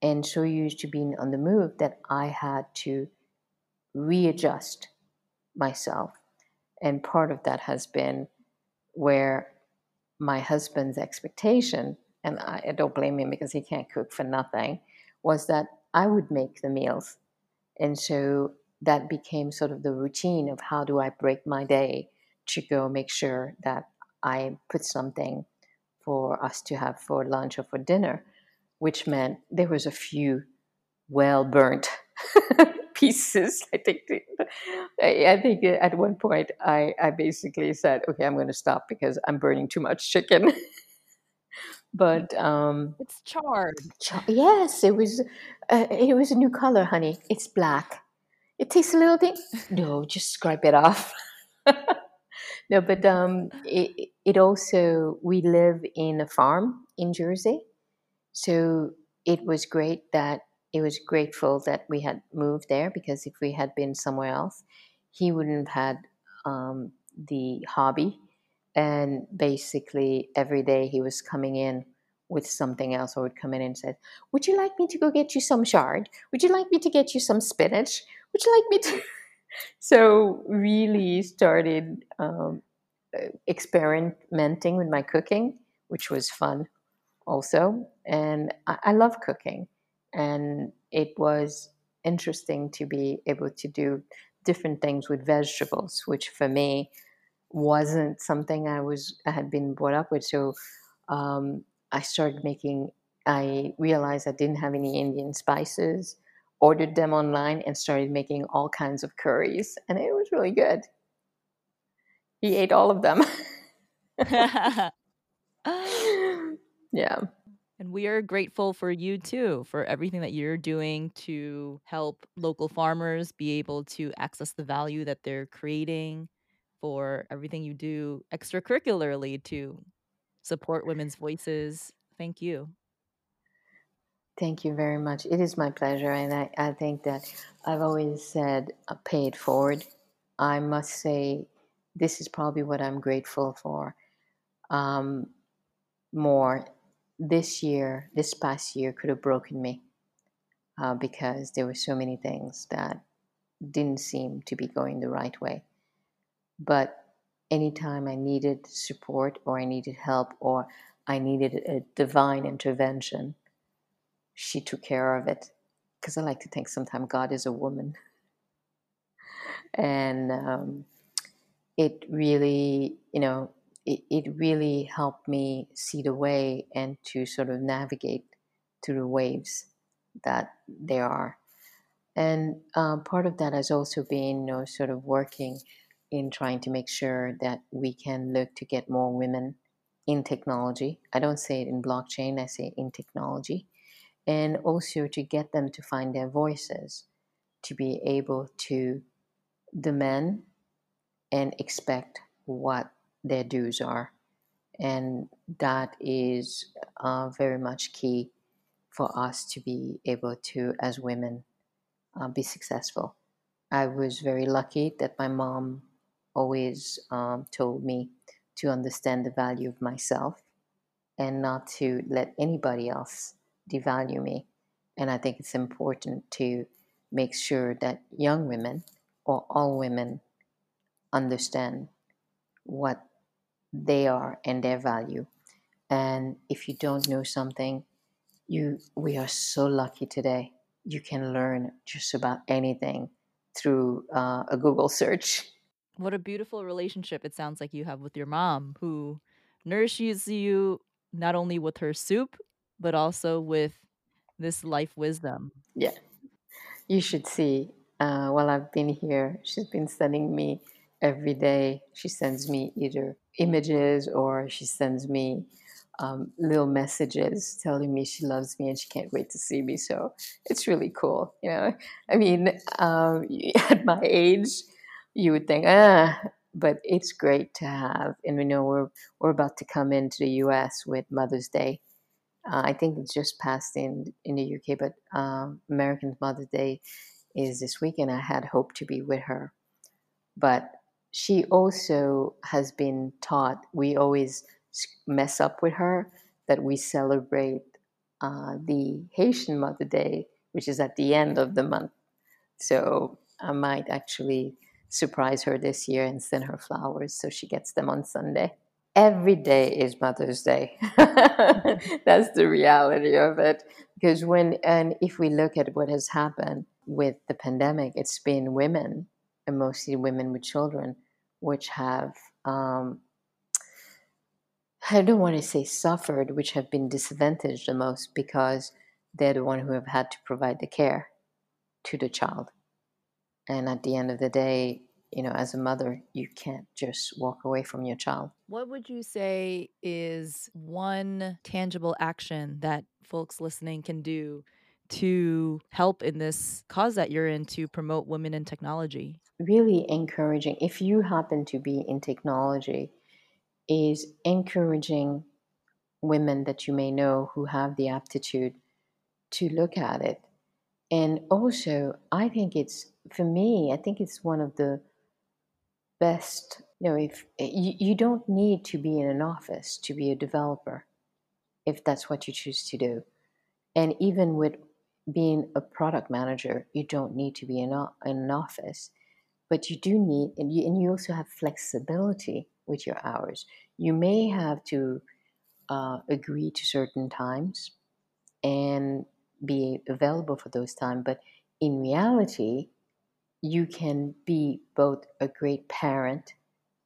and so used to being on the move that I had to readjust myself. And part of that has been where my husband's expectation, and I don't blame him because he can't cook for nothing, was that I would make the meals. And so that became sort of the routine of how do I break my day to go make sure that I put something for us to have for lunch or for dinner, which meant there was a few well burnt pieces. I think I think at one point I, I basically said, okay, I'm going to stop because I'm burning too much chicken. but um, it's charred. Char- yes, it was. Uh, it was a new color, honey. It's black. It tastes a little bit. No, just scrape it off. no, but um, it, it also we live in a farm in Jersey, so it was great that it was grateful that we had moved there because if we had been somewhere else, he wouldn't have had um, the hobby. And basically every day he was coming in with something else or would come in and said would you like me to go get you some chard would you like me to get you some spinach? Would you like me to so really started um, experimenting with my cooking which was fun also. And I, I love cooking and it was interesting to be able to do different things with vegetables which for me wasn't something I was I had been brought up with. So um, I started making. I realized I didn't have any Indian spices. Ordered them online and started making all kinds of curries, and it was really good. He ate all of them. yeah. And we are grateful for you too, for everything that you're doing to help local farmers be able to access the value that they're creating for everything you do extracurricularly to support women's voices. Thank you. Thank you very much. It is my pleasure. And I, I think that I've always said uh, pay it forward. I must say, this is probably what I'm grateful for um, more. This year, this past year, could have broken me uh, because there were so many things that didn't seem to be going the right way. But anytime I needed support or I needed help or I needed a divine intervention, she took care of it. Because I like to think sometimes God is a woman. And um, it really, you know, it, it really helped me see the way and to sort of navigate through the waves that there are. And um, part of that has also been, you know, sort of working in trying to make sure that we can look to get more women in technology. I don't say it in blockchain, I say in technology. And also to get them to find their voices, to be able to demand and expect what their dues are. And that is uh, very much key for us to be able to, as women, uh, be successful. I was very lucky that my mom always um, told me to understand the value of myself and not to let anybody else devalue me. And I think it's important to make sure that young women or all women understand what they are and their value. And if you don't know something, you we are so lucky today. You can learn just about anything through uh, a Google search. What a beautiful relationship it sounds like you have with your mom, who nourishes you not only with her soup, but also with this life wisdom. Yeah. You should see. Uh, while I've been here, she's been sending me every day she sends me either images or she sends me um, little messages telling me she loves me and she can't wait to see me. So it's really cool. You know, I mean, um, at my age, you would think, ah, but it's great to have. And we know we're we're about to come into the U.S. with Mother's Day. Uh, I think it's just passed in in the UK, but um, American Mother's Day is this weekend. I had hoped to be with her, but she also has been taught. We always mess up with her that we celebrate uh, the Haitian Mother Day, which is at the end of the month. So I might actually surprise her this year and send her flowers so she gets them on Sunday. Every day is Mother's Day. That's the reality of it. Because when, and if we look at what has happened with the pandemic, it's been women, and mostly women with children, which have um, I don't want to say suffered, which have been disadvantaged the most because they're the one who have had to provide the care to the child. And at the end of the day, you know, as a mother, you can't just walk away from your child. What would you say is one tangible action that folks listening can do to help in this cause that you're in to promote women in technology? Really encouraging. If you happen to be in technology, is encouraging women that you may know who have the aptitude to look at it. And also, I think it's, for me, I think it's one of the best, you know, if eh, you, you don't need to be in an office to be a developer, if that's what you choose to do. And even with being a product manager, you don't need to be in, in an office, but you do need, and you, and you also have flexibility with your hours. You may have to uh, agree to certain times and be available for those times, but in reality, you can be both a great parent,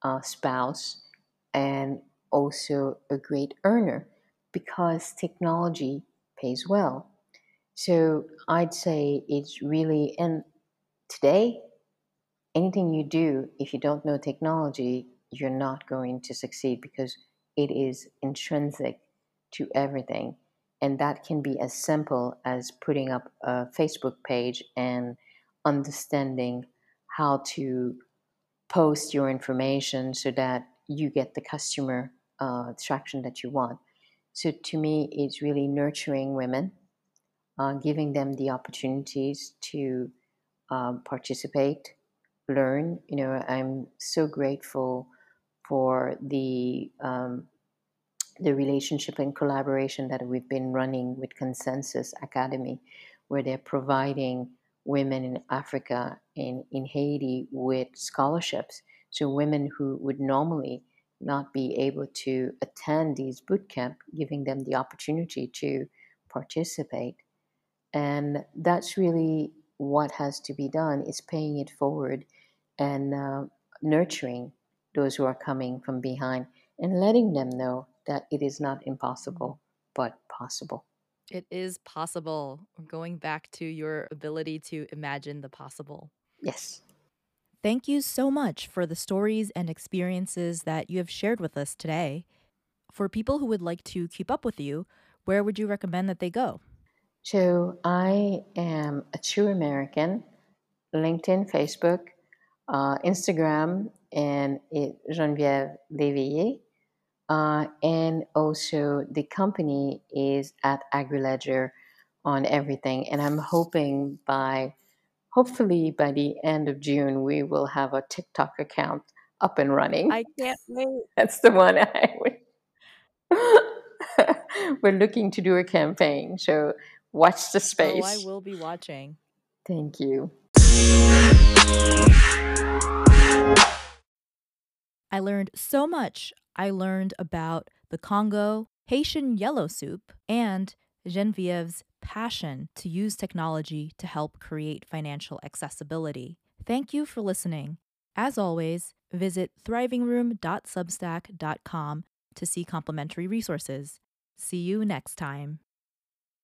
uh, spouse, and also a great earner because technology pays well. So I'd say it's really, and today, anything you do, if you don't know technology, you're not going to succeed because it is intrinsic to everything. And that can be as simple as putting up a Facebook page and understanding how to post your information so that you get the customer uh, traction that you want. So to me, it's really nurturing women, uh, giving them the opportunities to um, participate, learn. You know, I'm so grateful for the um, the relationship and collaboration that we've been running with ConsenSys Academy, where they're providing women in Africa and in Haiti with scholarships. So women who would normally not be able to attend these boot camp, giving them the opportunity to participate. And that's really what has to be done is paying it forward and uh, nurturing those who are coming from behind and letting them know that it is not impossible, but possible. It is possible. Going back to your ability to imagine the possible. Yes. Thank you so much for the stories and experiences that you have shared with us today. For people who would like to keep up with you, where would you recommend that they go? So, I am a true American, LinkedIn, Facebook, uh, Instagram, and it, Geneviève Léveillé. Uh, and also, the company is at AgriLedger on everything. And I'm hoping by, hopefully by the end of June, we will have a TikTok account up and running. I can't wait. That's the one I would. We're looking to do a campaign, so watch the space. Oh, I will be watching. Thank you. I learned so much. I learned about the Congo, Haitian yellow soup, and Genevieve's passion to use technology to help create financial accessibility. Thank you for listening. As always, visit thrivingroom.substack.com to see complimentary resources. See you next time.